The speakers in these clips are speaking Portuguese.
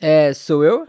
É, sou eu?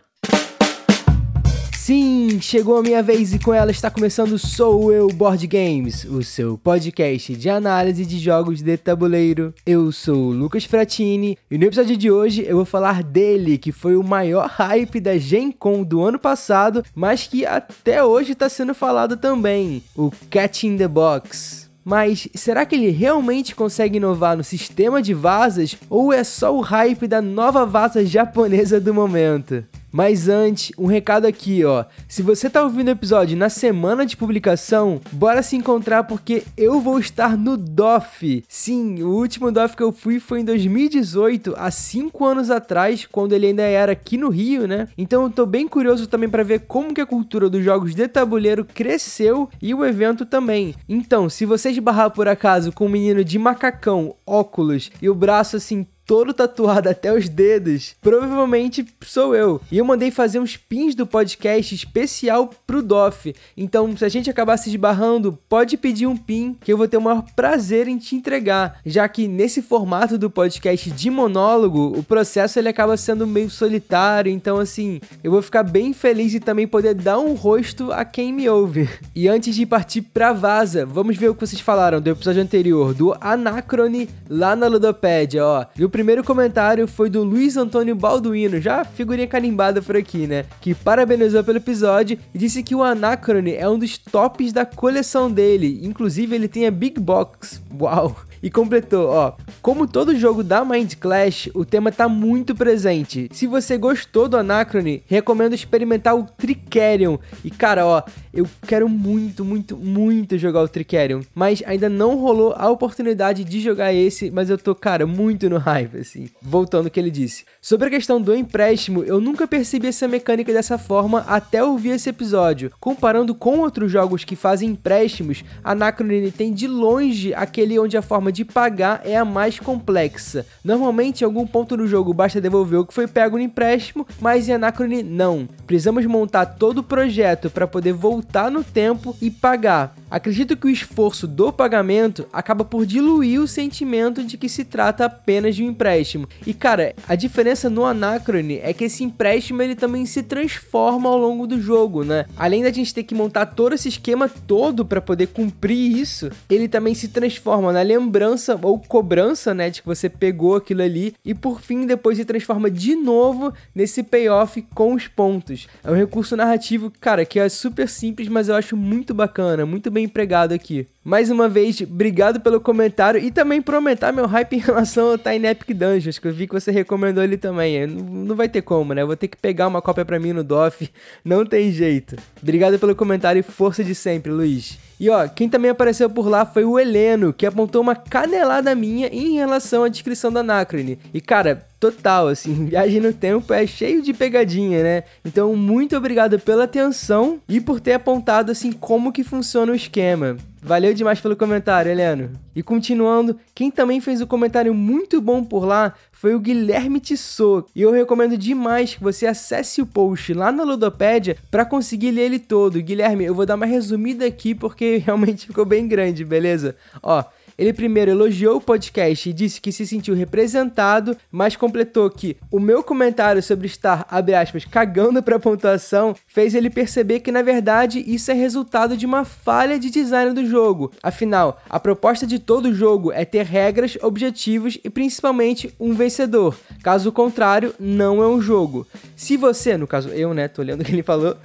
Sim, chegou a minha vez e com ela está começando Sou Eu Board Games, o seu podcast de análise de jogos de tabuleiro. Eu sou o Lucas Fratini e no episódio de hoje eu vou falar dele, que foi o maior hype da Gen Con do ano passado, mas que até hoje está sendo falado também, o Cat in the Box. Mas será que ele realmente consegue inovar no sistema de vasas ou é só o hype da nova vaza japonesa do momento? Mas antes, um recado aqui, ó. Se você tá ouvindo o episódio na semana de publicação, bora se encontrar porque eu vou estar no DOF. Sim, o último DOF que eu fui foi em 2018, há 5 anos atrás, quando ele ainda era aqui no Rio, né? Então eu tô bem curioso também para ver como que a cultura dos jogos de tabuleiro cresceu e o evento também. Então, se você esbarrar por acaso com um menino de macacão, óculos e o braço assim todo tatuado até os dedos, provavelmente sou eu. E eu mandei fazer uns pins do podcast especial pro DOF. Então, se a gente acabar se esbarrando, pode pedir um pin que eu vou ter o maior prazer em te entregar, já que nesse formato do podcast de monólogo, o processo ele acaba sendo meio solitário, então assim, eu vou ficar bem feliz e também poder dar um rosto a quem me ouve. E antes de partir pra vaza, vamos ver o que vocês falaram do episódio anterior, do Anacrone lá na Ludopédia, ó. E o primeiro comentário foi do Luiz Antônio Balduino, já figurinha carimbada por aqui, né? Que parabenizou pelo episódio e disse que o Anacrone é um dos tops da coleção dele. Inclusive, ele tem a Big Box. Uau! E completou, ó. Como todo jogo da Mind Clash, o tema tá muito presente. Se você gostou do Anacrone, recomendo experimentar o Tricerion. E cara, ó, eu quero muito, muito, muito jogar o Tricerion, mas ainda não rolou a oportunidade de jogar esse, mas eu tô, cara, muito no hype, assim. Voltando ao que ele disse. Sobre a questão do empréstimo, eu nunca percebi essa mecânica dessa forma até ouvir esse episódio. Comparando com outros jogos que fazem empréstimos, Anacrone tem de longe aquele onde a forma de pagar é a mais complexa. Normalmente, em algum ponto do jogo basta devolver o que foi pego no empréstimo, mas em Anacrone não. Precisamos montar todo o projeto para poder voltar no tempo e pagar. Acredito que o esforço do pagamento acaba por diluir o sentimento de que se trata apenas de um empréstimo. E cara, a diferença no Anacrone é que esse empréstimo ele também se transforma ao longo do jogo, né? Além da gente ter que montar todo esse esquema todo para poder cumprir isso, ele também se transforma na lembrança ou cobrança, né, de que você pegou aquilo ali e por fim depois se transforma de novo nesse payoff com os pontos. É um recurso narrativo, cara, que é super simples, mas eu acho muito bacana, muito bem empregado aqui. Mais uma vez, obrigado pelo comentário e também por aumentar meu hype em relação ao Tiny Epic Dungeons, que eu vi que você recomendou ele também. Não, não vai ter como, né? Eu vou ter que pegar uma cópia para mim no DOF, não tem jeito. Obrigado pelo comentário e força de sempre, Luiz. E ó, quem também apareceu por lá foi o Heleno, que apontou uma canelada minha em relação à descrição da Anacrone. E cara, total, assim, viagem no tempo é cheio de pegadinha, né? Então, muito obrigado pela atenção e por ter apontado, assim, como que funciona o esquema. Valeu demais pelo comentário, Heleno. E continuando, quem também fez um comentário muito bom por lá foi o Guilherme Tissot. E eu recomendo demais que você acesse o post lá na Ludopédia para conseguir ler ele todo. Guilherme, eu vou dar uma resumida aqui porque realmente ficou bem grande, beleza? Ó, ele primeiro elogiou o podcast e disse que se sentiu representado, mas completou que o meu comentário sobre estar, abre aspas, cagando pra pontuação fez ele perceber que na verdade isso é resultado de uma falha de design do jogo. Afinal, a proposta de todo jogo é ter regras, objetivos e principalmente um vencedor. Caso contrário, não é um jogo. Se você, no caso eu, né, tô olhando o que ele falou,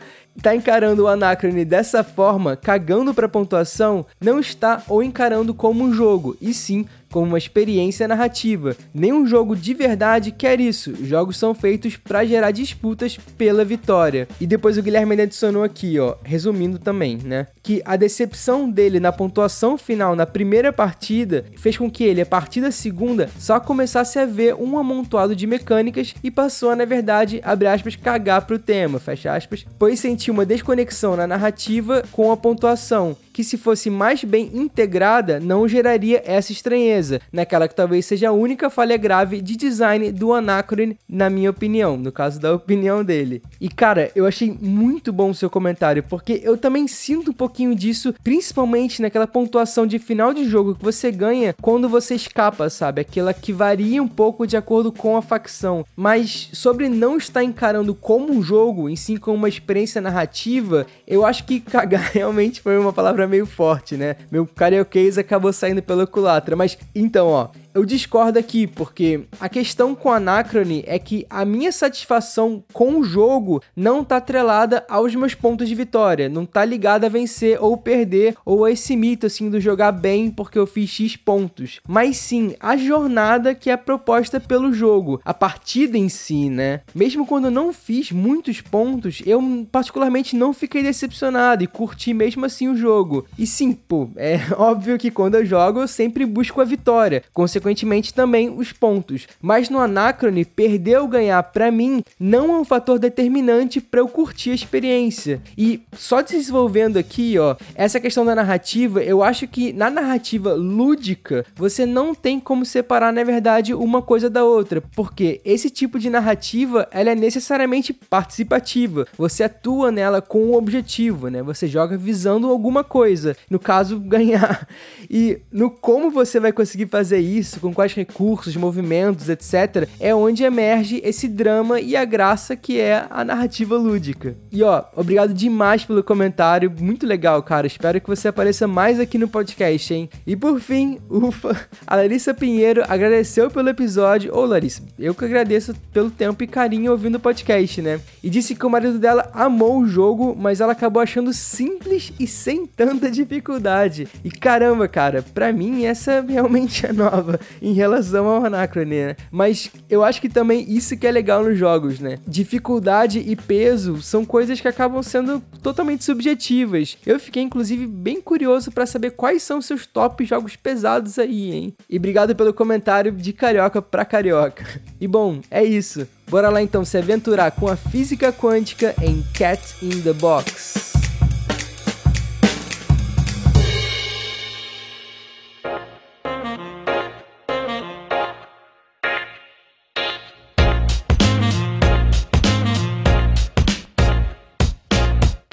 tá encarando o Anacrone dessa forma, cagando para pontuação, não está ou encarando como um jogo, e sim como uma experiência narrativa. Nenhum jogo de verdade quer isso. Jogos são feitos para gerar disputas pela vitória. E depois o Guilherme adicionou aqui, ó, resumindo também, né, que a decepção dele na pontuação final na primeira partida fez com que ele, a partir da segunda, só começasse a ver um amontoado de mecânicas e passou a, na verdade, abre aspas, cagar pro tema, fecha aspas, pois sentiu uma desconexão na narrativa com a pontuação que se fosse mais bem integrada, não geraria essa estranheza, naquela que talvez seja a única falha grave de design do Anacron, na minha opinião, no caso da opinião dele. E cara, eu achei muito bom o seu comentário, porque eu também sinto um pouquinho pouquinho disso, principalmente naquela pontuação de final de jogo que você ganha quando você escapa, sabe? Aquela que varia um pouco de acordo com a facção. Mas sobre não estar encarando como um jogo, em si como uma experiência narrativa, eu acho que cagar realmente foi uma palavra meio forte, né? Meu carioquês acabou saindo pela culatra. Mas então, ó, eu discordo aqui, porque a questão com Anacrone é que a minha satisfação com o jogo não tá atrelada aos meus pontos de vitória, não tá ligada a vencer ou perder, ou a esse mito assim do jogar bem porque eu fiz X pontos, mas sim a jornada que é proposta pelo jogo, a partida em si, né? Mesmo quando eu não fiz muitos pontos, eu particularmente não fiquei decepcionado e curti mesmo assim o jogo. E sim, pô, é óbvio que quando eu jogo eu sempre busco a vitória. Consequentemente, consequentemente também os pontos. Mas no Anacrone, perder ou ganhar para mim não é um fator determinante para eu curtir a experiência. E só desenvolvendo aqui, ó, essa questão da narrativa, eu acho que na narrativa lúdica, você não tem como separar, na verdade, uma coisa da outra, porque esse tipo de narrativa, ela é necessariamente participativa. Você atua nela com um objetivo, né? Você joga visando alguma coisa, no caso, ganhar. E no como você vai conseguir fazer isso, isso, com quais recursos, movimentos, etc., é onde emerge esse drama e a graça que é a narrativa lúdica. E ó, obrigado demais pelo comentário, muito legal, cara. Espero que você apareça mais aqui no podcast, hein? E por fim, ufa, a Larissa Pinheiro agradeceu pelo episódio. Ô, Larissa, eu que agradeço pelo tempo e carinho ouvindo o podcast, né? E disse que o marido dela amou o jogo, mas ela acabou achando simples e sem tanta dificuldade. E caramba, cara, pra mim essa realmente é nova em relação ao Anacrone, né? Mas eu acho que também isso que é legal nos jogos, né? Dificuldade e peso são coisas que acabam sendo totalmente subjetivas. Eu fiquei, inclusive, bem curioso para saber quais são seus top jogos pesados aí, hein? E obrigado pelo comentário de carioca pra carioca. E bom, é isso. Bora lá então se aventurar com a física quântica em Cat in the Box.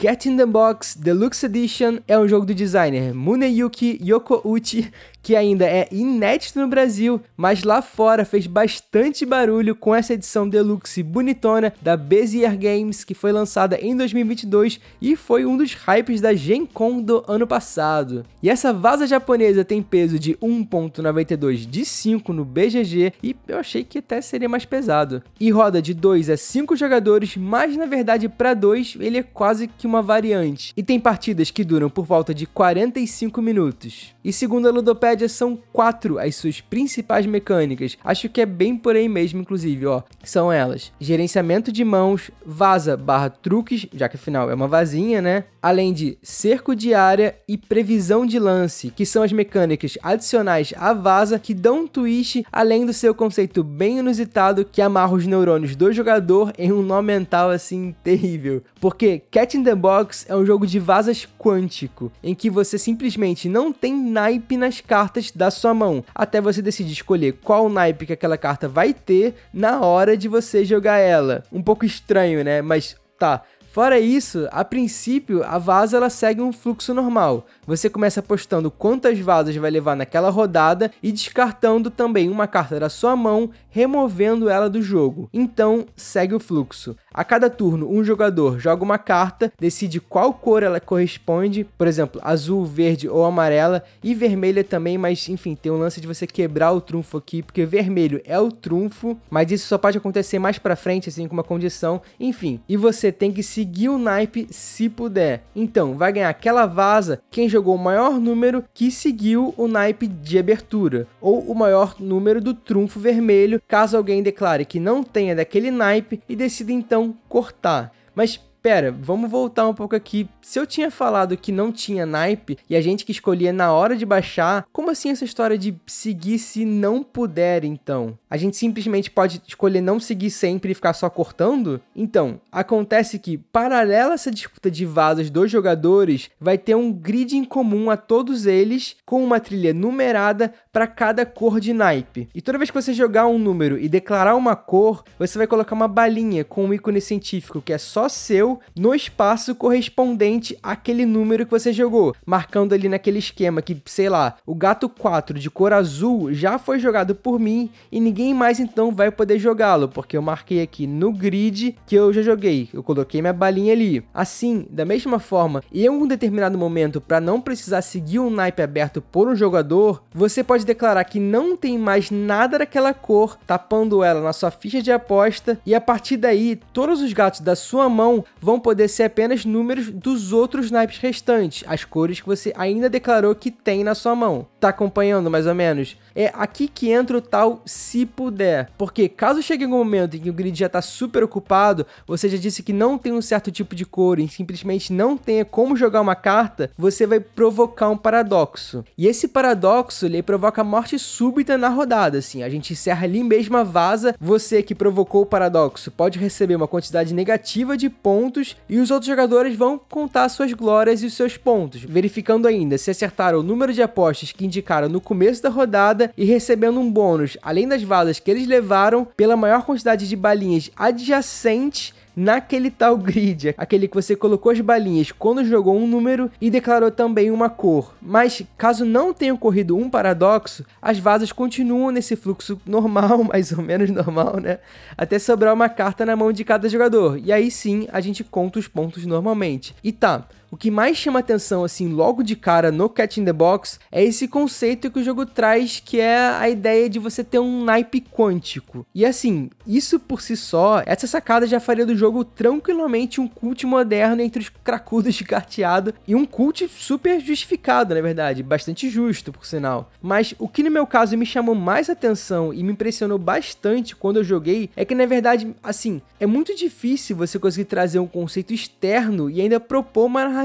Cat in the Box Deluxe Edition é um jogo do designer Muneyuki Yokouchi que ainda é inédito no Brasil, mas lá fora fez bastante barulho com essa edição deluxe bonitona da Bezier Games, que foi lançada em 2022 e foi um dos hypes da Gen Con do ano passado. E essa vaza japonesa tem peso de 1.92 de 5 no BGG e eu achei que até seria mais pesado. E roda de 2 a 5 jogadores, mas na verdade para 2 ele é quase que uma variante. E tem partidas que duram por volta de 45 minutos. E segundo a Ludopédia são quatro as suas principais mecânicas. Acho que é bem por aí mesmo, inclusive, ó. São elas: gerenciamento de mãos, vaza barra truques, já que afinal é uma vazinha, né? Além de cerco de área e previsão de lance, que são as mecânicas adicionais à vaza que dão um twist além do seu conceito bem inusitado que amarra os neurônios do jogador em um nó mental assim terrível. Porque Cat in the Box é um jogo de vazas quântico, em que você simplesmente não tem naipe nas cartas cartas da sua mão, até você decidir escolher qual naipe que aquela carta vai ter na hora de você jogar ela. Um pouco estranho, né? Mas tá. Fora isso, a princípio a vaza ela segue um fluxo normal. Você começa apostando quantas vazas vai levar naquela rodada e descartando também uma carta da sua mão, removendo ela do jogo. Então, segue o fluxo. A cada turno, um jogador joga uma carta, decide qual cor ela corresponde, por exemplo, azul, verde ou amarela, e vermelha também, mas enfim, tem um lance de você quebrar o trunfo aqui, porque vermelho é o trunfo, mas isso só pode acontecer mais pra frente, assim, com uma condição, enfim. E você tem que seguir o naipe se puder. Então, vai ganhar aquela vaza quem jogou o maior número que seguiu o naipe de abertura, ou o maior número do trunfo vermelho, caso alguém declare que não tenha daquele naipe e decida então cortar. Mas pera, vamos voltar um pouco aqui. Se eu tinha falado que não tinha naipe e a gente que escolhia na hora de baixar, como assim essa história de seguir se não puder, então? A gente simplesmente pode escolher não seguir sempre e ficar só cortando? Então, acontece que, paralela a essa disputa de vasos dos jogadores, vai ter um grid em comum a todos eles, com uma trilha numerada para cada cor de naipe. E toda vez que você jogar um número e declarar uma cor, você vai colocar uma balinha com um ícone científico que é só seu no espaço correspondente àquele número que você jogou, marcando ali naquele esquema que, sei lá, o gato 4 de cor azul já foi jogado por mim e ninguém mais então vai poder jogá-lo, porque eu marquei aqui no grid que eu já joguei. Eu coloquei minha balinha ali. Assim, da mesma forma, em um determinado momento, para não precisar seguir um naipe aberto por um jogador, você pode declarar que não tem mais nada daquela cor, tapando ela na sua ficha de aposta, e a partir daí, todos os gatos da sua mão vão poder ser apenas números dos outros naipes restantes, as cores que você ainda declarou que tem na sua mão. Tá acompanhando mais ou menos? É aqui que entra o tal se puder. Porque caso chegue algum momento em que o grid já está super ocupado, você já disse que não tem um certo tipo de cor e simplesmente não tenha como jogar uma carta, você vai provocar um paradoxo. E esse paradoxo ele provoca morte súbita na rodada. Assim, a gente encerra ali mesmo a vaza. Você que provocou o paradoxo pode receber uma quantidade negativa de pontos e os outros jogadores vão contar suas glórias e os seus pontos, verificando ainda se acertaram o número de apostas que indicaram no começo da rodada e recebendo um bônus, além das valas que eles levaram, pela maior quantidade de balinhas adjacentes naquele tal grid, aquele que você colocou as balinhas quando jogou um número e declarou também uma cor. Mas caso não tenha ocorrido um paradoxo, as vasas continuam nesse fluxo normal, mais ou menos normal, né? Até sobrar uma carta na mão de cada jogador. E aí sim a gente conta os pontos normalmente. E tá, o que mais chama atenção, assim, logo de cara no Cat in the Box é esse conceito que o jogo traz, que é a ideia de você ter um naipe quântico. E assim, isso por si só, essa sacada já faria do jogo tranquilamente um cult moderno entre os cracudos de carteado e um cult super justificado, na verdade, bastante justo, por sinal. Mas o que no meu caso me chamou mais atenção e me impressionou bastante quando eu joguei é que na verdade, assim, é muito difícil você conseguir trazer um conceito externo e ainda propor uma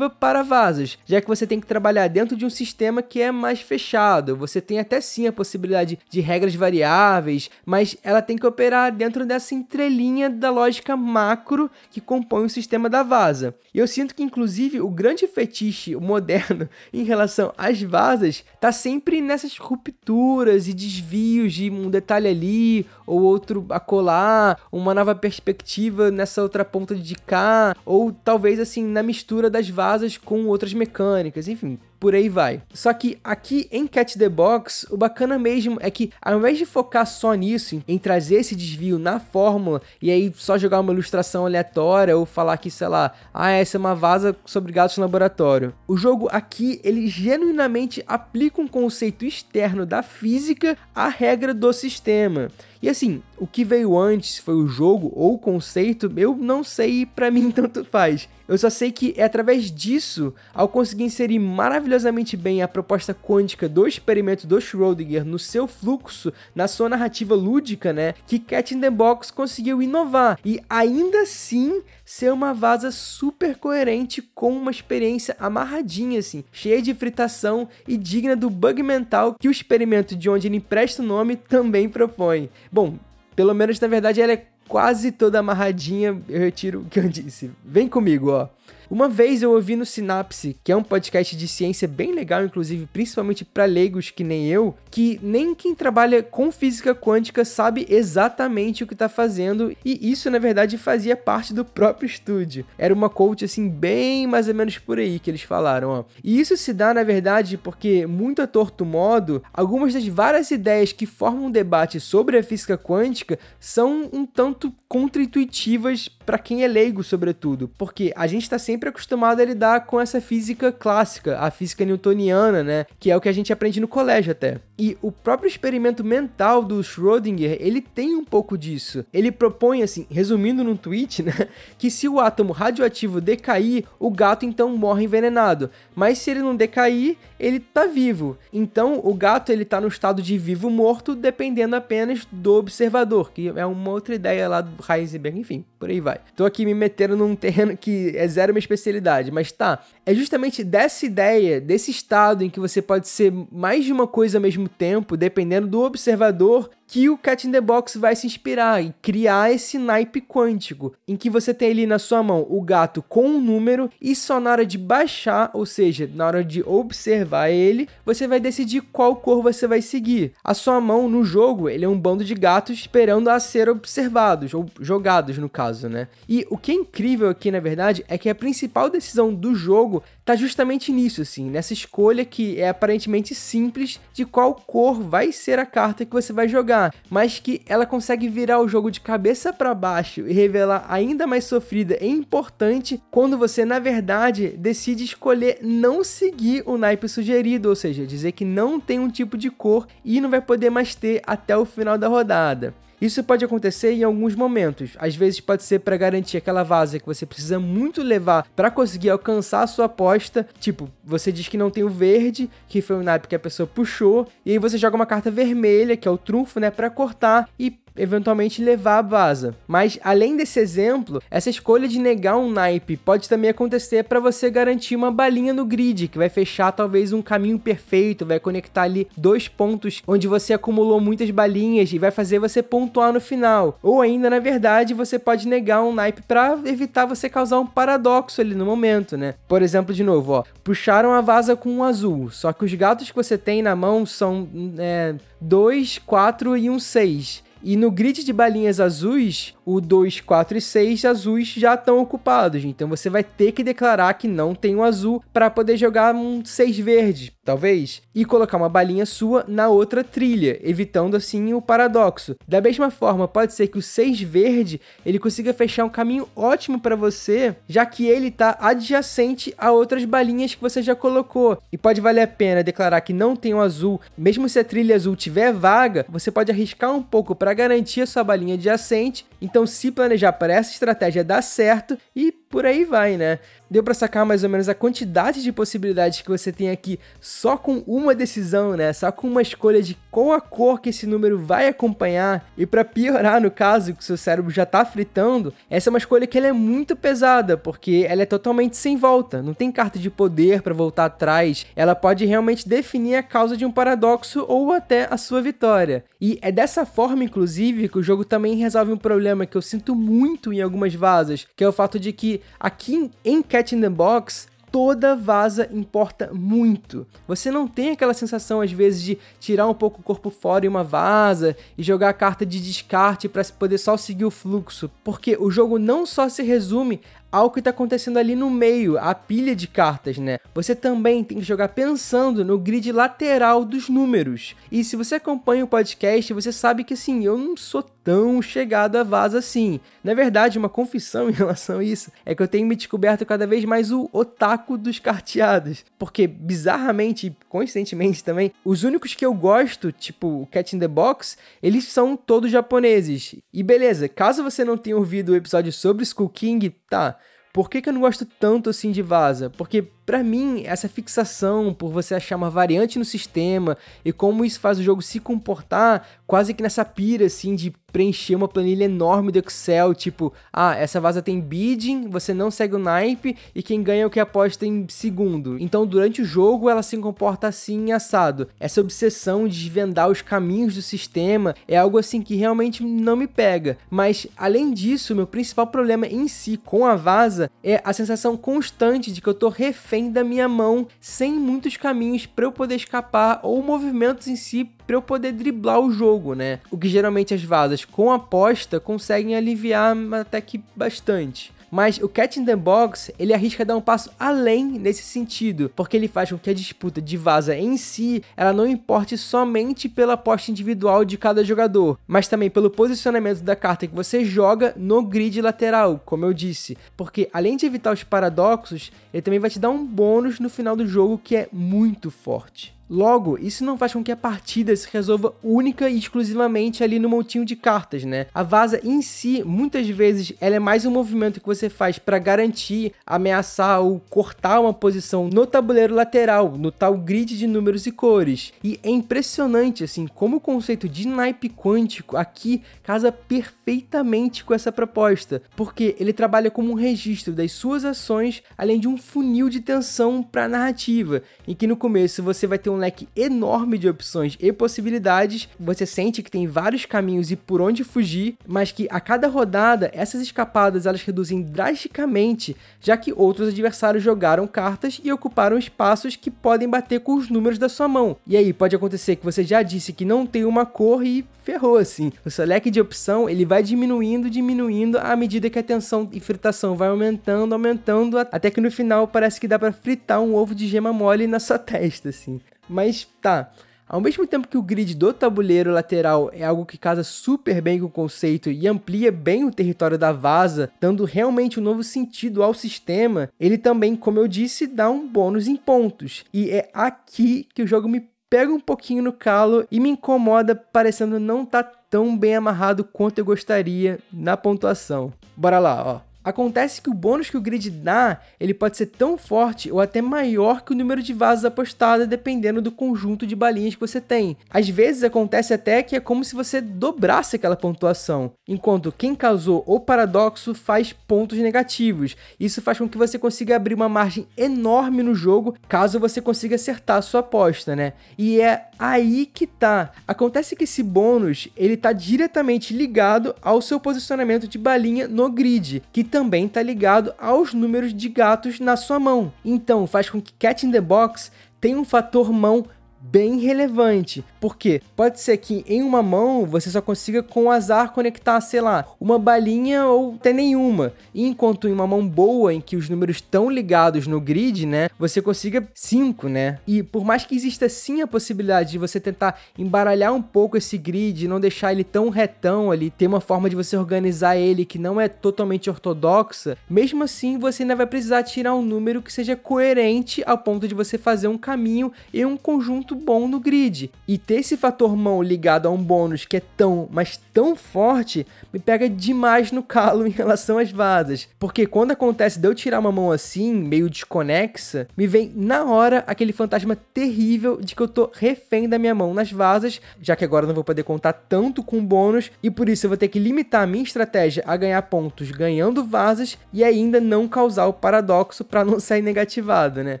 para vasos, já que você tem que trabalhar dentro de um sistema que é mais fechado. Você tem até sim a possibilidade de regras variáveis, mas ela tem que operar dentro dessa entrelinha da lógica macro que compõe o sistema da vaza. E eu sinto que, inclusive, o grande fetiche moderno em relação às vasas tá sempre nessas rupturas e desvios de um detalhe ali ou outro acolá, uma nova perspectiva nessa outra ponta de cá, ou talvez assim na mistura das vasas com outras mecânicas, enfim, por aí vai. Só que aqui em Catch the Box, o bacana mesmo é que ao invés de focar só nisso, em trazer esse desvio na fórmula e aí só jogar uma ilustração aleatória ou falar que, sei lá, ah, essa é uma vaza sobre gatos no laboratório. O jogo aqui, ele genuinamente aplica um conceito externo da física à regra do sistema. E assim, o que veio antes foi o jogo ou o conceito, eu não sei para mim tanto faz. Eu só sei que é através disso, ao conseguir inserir maravilhosamente bem a proposta quântica do experimento do Schrödinger no seu fluxo, na sua narrativa lúdica, né, que Cat in the Box conseguiu inovar e ainda assim ser uma vaza super coerente com uma experiência amarradinha assim, cheia de fritação e digna do bug mental que o experimento de onde ele empresta o nome também propõe. Bom, pelo menos na verdade ela é quase toda amarradinha, eu retiro o que eu disse. Vem comigo, ó. Uma vez eu ouvi no Sinapse, que é um podcast de ciência bem legal, inclusive, principalmente para leigos que nem eu, que nem quem trabalha com física quântica sabe exatamente o que está fazendo, e isso na verdade fazia parte do próprio estúdio. Era uma coach assim, bem mais ou menos por aí que eles falaram, ó. E isso se dá na verdade porque, muito a torto modo, algumas das várias ideias que formam um debate sobre a física quântica são um tanto contra-intuitivas para quem é leigo, sobretudo, porque a gente está sempre acostumado a lidar com essa física clássica, a física newtoniana, né, que é o que a gente aprende no colégio até. E o próprio experimento mental do Schrödinger, ele tem um pouco disso. Ele propõe assim, resumindo num tweet, né, que se o átomo radioativo decair, o gato então morre envenenado. Mas se ele não decair, ele tá vivo. Então, o gato ele tá no estado de vivo morto, dependendo apenas do observador, que é uma outra ideia lá do Heisenberg, enfim, por aí vai. Tô aqui me metendo num terreno que é zero minha especialidade, mas tá. É justamente dessa ideia, desse estado em que você pode ser mais de uma coisa ao mesmo tempo, dependendo do observador, que o Cat in the Box vai se inspirar e criar esse naipe quântico, em que você tem ali na sua mão o gato com um número e só na hora de baixar, ou seja, na hora de observar ele, você vai decidir qual cor você vai seguir. A sua mão no jogo, ele é um bando de gatos esperando a ser observados ou jogados no caso, né? E o que é incrível aqui, na verdade, é que a principal decisão do jogo tá justamente nisso, assim, nessa escolha que é aparentemente simples de qual cor vai ser a carta que você vai jogar, mas que ela consegue virar o jogo de cabeça para baixo e revelar ainda mais sofrida e importante quando você, na verdade, decide escolher não seguir o naipe sugerido, ou seja, dizer que não tem um tipo de cor e não vai poder mais ter até o final da rodada. Isso pode acontecer em alguns momentos. Às vezes pode ser para garantir aquela vaza que você precisa muito levar para conseguir alcançar a sua aposta. Tipo, você diz que não tem o verde, que foi o naipe que a pessoa puxou, e aí você joga uma carta vermelha, que é o trunfo, né, para cortar e eventualmente levar a vaza. Mas além desse exemplo, essa escolha de negar um naipe pode também acontecer para você garantir uma balinha no grid, que vai fechar talvez um caminho perfeito, vai conectar ali dois pontos onde você acumulou muitas balinhas e vai fazer você pontuar no final. Ou ainda, na verdade, você pode negar um naipe para evitar você causar um paradoxo ali no momento, né? Por exemplo, de novo, ó, puxaram a vaza com um azul, só que os gatos que você tem na mão são é, 2, 4 e um 6. E no grid de balinhas azuis, o 2, 4 e 6 azuis já estão ocupados. Então você vai ter que declarar que não tem um azul para poder jogar um 6 verde, talvez, e colocar uma balinha sua na outra trilha, evitando assim o paradoxo. Da mesma forma, pode ser que o 6 verde ele consiga fechar um caminho ótimo para você, já que ele está adjacente a outras balinhas que você já colocou. E pode valer a pena declarar que não tem um azul, mesmo se a trilha azul tiver vaga, você pode arriscar um pouco para garantir a sua balinha adjacente. Então então, se planejar para essa estratégia dar certo e por aí vai, né? Deu para sacar mais ou menos a quantidade de possibilidades que você tem aqui só com uma decisão, né? Só com uma escolha de qual a cor que esse número vai acompanhar. E para piorar no caso que seu cérebro já tá fritando, essa é uma escolha que ela é muito pesada, porque ela é totalmente sem volta, não tem carta de poder para voltar atrás. Ela pode realmente definir a causa de um paradoxo ou até a sua vitória. E é dessa forma, inclusive, que o jogo também resolve um problema que eu sinto muito em algumas vasas, que é o fato de que aqui em Cat in the Box toda vaza importa muito. Você não tem aquela sensação às vezes de tirar um pouco o corpo fora em uma vaza e jogar a carta de descarte para poder só seguir o fluxo, porque o jogo não só se resume ao que está acontecendo ali no meio, a pilha de cartas, né? Você também tem que jogar pensando no grid lateral dos números. E se você acompanha o podcast, você sabe que assim, eu não sou tão chegado a vaza assim. Na verdade, uma confissão em relação a isso é que eu tenho me descoberto cada vez mais o otaku dos carteados. Porque, bizarramente, coincidentemente também, os únicos que eu gosto, tipo o Cat in the Box, eles são todos japoneses. E beleza, caso você não tenha ouvido o episódio sobre Skull King, tá. Por que, que eu não gosto tanto assim de vaza? Porque para mim, essa fixação por você achar uma variante no sistema e como isso faz o jogo se comportar quase que nessa pira assim de preencher uma planilha enorme do Excel, tipo, ah, essa vaza tem bidding, você não segue o naipe e quem ganha é o que aposta em segundo. Então, durante o jogo, ela se comporta assim assado. Essa obsessão de desvendar os caminhos do sistema é algo assim que realmente não me pega. Mas, além disso, meu principal problema em si com a vaza é a sensação constante de que eu tô refém refém da minha mão, sem muitos caminhos para eu poder escapar ou movimentos em si para eu poder driblar o jogo, né? O que geralmente as vasas com aposta conseguem aliviar até que bastante. Mas o Cat in the Box, ele arrisca dar um passo além nesse sentido, porque ele faz com que a disputa de vaza em si, ela não importe somente pela aposta individual de cada jogador, mas também pelo posicionamento da carta que você joga no grid lateral, como eu disse. Porque além de evitar os paradoxos, ele também vai te dar um bônus no final do jogo que é muito forte. Logo, isso não faz com que a partida se resolva única e exclusivamente ali no montinho de cartas, né? A vaza em si, muitas vezes, ela é mais um movimento que você faz para garantir, ameaçar ou cortar uma posição no tabuleiro lateral, no tal grid de números e cores. E é impressionante, assim, como o conceito de naipe quântico aqui casa perfeitamente com essa proposta, porque ele trabalha como um registro das suas ações, além de um funil de tensão para a narrativa, em que no começo você vai ter um leque enorme de opções e possibilidades. Você sente que tem vários caminhos e por onde fugir, mas que a cada rodada essas escapadas elas reduzem drasticamente, já que outros adversários jogaram cartas e ocuparam espaços que podem bater com os números da sua mão. E aí pode acontecer que você já disse que não tem uma cor e ferrou assim. O seu leque de opção ele vai diminuindo, diminuindo à medida que a tensão e fritação vai aumentando, aumentando, até que no final parece que dá para fritar um ovo de gema mole na sua testa assim. Mas tá, ao mesmo tempo que o grid do tabuleiro lateral é algo que casa super bem com o conceito e amplia bem o território da vaza, dando realmente um novo sentido ao sistema, ele também, como eu disse, dá um bônus em pontos. E é aqui que o jogo me pega um pouquinho no calo e me incomoda, parecendo não estar tá tão bem amarrado quanto eu gostaria na pontuação. Bora lá, ó. Acontece que o bônus que o grid dá, ele pode ser tão forte ou até maior que o número de vasos apostadas, dependendo do conjunto de balinhas que você tem. Às vezes acontece até que é como se você dobrasse aquela pontuação, enquanto quem causou o paradoxo faz pontos negativos. Isso faz com que você consiga abrir uma margem enorme no jogo, caso você consiga acertar a sua aposta, né? E é aí que tá. Acontece que esse bônus, ele tá diretamente ligado ao seu posicionamento de balinha no grid, que está ligado aos números de gatos na sua mão. Então faz com que Cat in the Box tenha um fator mão bem relevante. Porque pode ser que em uma mão você só consiga com azar conectar, sei lá, uma balinha ou até nenhuma. Enquanto em uma mão boa, em que os números estão ligados no grid, né, você consiga cinco, né? E por mais que exista sim a possibilidade de você tentar embaralhar um pouco esse grid, não deixar ele tão retão ali, ter uma forma de você organizar ele que não é totalmente ortodoxa, mesmo assim você ainda vai precisar tirar um número que seja coerente ao ponto de você fazer um caminho e um conjunto bom no grid. E ter esse fator mão ligado a um bônus que é tão, mas tão forte, me pega demais no calo em relação às vasas. Porque quando acontece de eu tirar uma mão assim, meio desconexa, me vem na hora aquele fantasma terrível de que eu tô refém da minha mão nas vasas, já que agora eu não vou poder contar tanto com bônus, e por isso eu vou ter que limitar a minha estratégia a ganhar pontos ganhando vasas e ainda não causar o paradoxo para não sair negativado, né?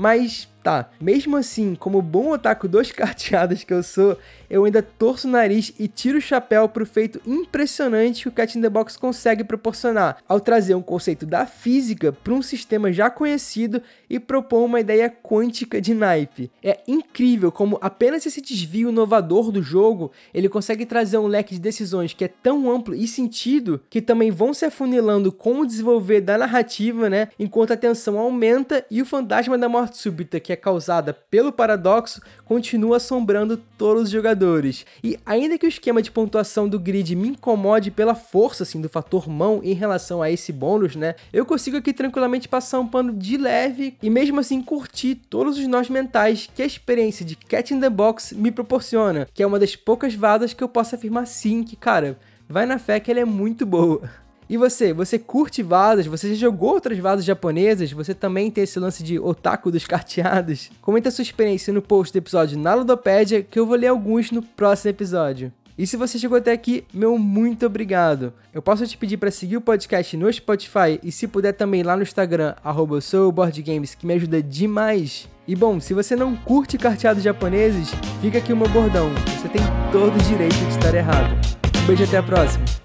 Mas Tá, mesmo assim, como bom otaku dos carteados que eu sou, eu ainda torço o nariz e tiro o chapéu pro feito impressionante que o Cat in the Box consegue proporcionar, ao trazer um conceito da física para um sistema já conhecido e propor uma ideia quântica de naipe. É incrível como apenas esse desvio inovador do jogo, ele consegue trazer um leque de decisões que é tão amplo e sentido que também vão se afunilando com o desenvolver da narrativa, né, enquanto a tensão aumenta e o fantasma da morte súbita que é causada pelo paradoxo continua assombrando todos os jogadores jogadores. E ainda que o esquema de pontuação do grid me incomode pela força assim do fator mão em relação a esse bônus, né? Eu consigo aqui tranquilamente passar um pano de leve e mesmo assim curtir todos os nós mentais que a experiência de Cat in the Box me proporciona, que é uma das poucas vadas que eu posso afirmar sim que, cara, vai na fé que ela é muito boa. E você, você curte vadas? Você já jogou outras vadas japonesas? Você também tem esse lance de otaku dos carteados? Comenta sua experiência no post do episódio na Ludopédia, que eu vou ler alguns no próximo episódio. E se você chegou até aqui, meu muito obrigado. Eu posso te pedir para seguir o podcast no Spotify e se puder também lá no Instagram, arroba que me ajuda demais. E bom, se você não curte carteados japoneses, fica aqui o meu bordão. Você tem todo o direito de estar errado. Um beijo até a próxima.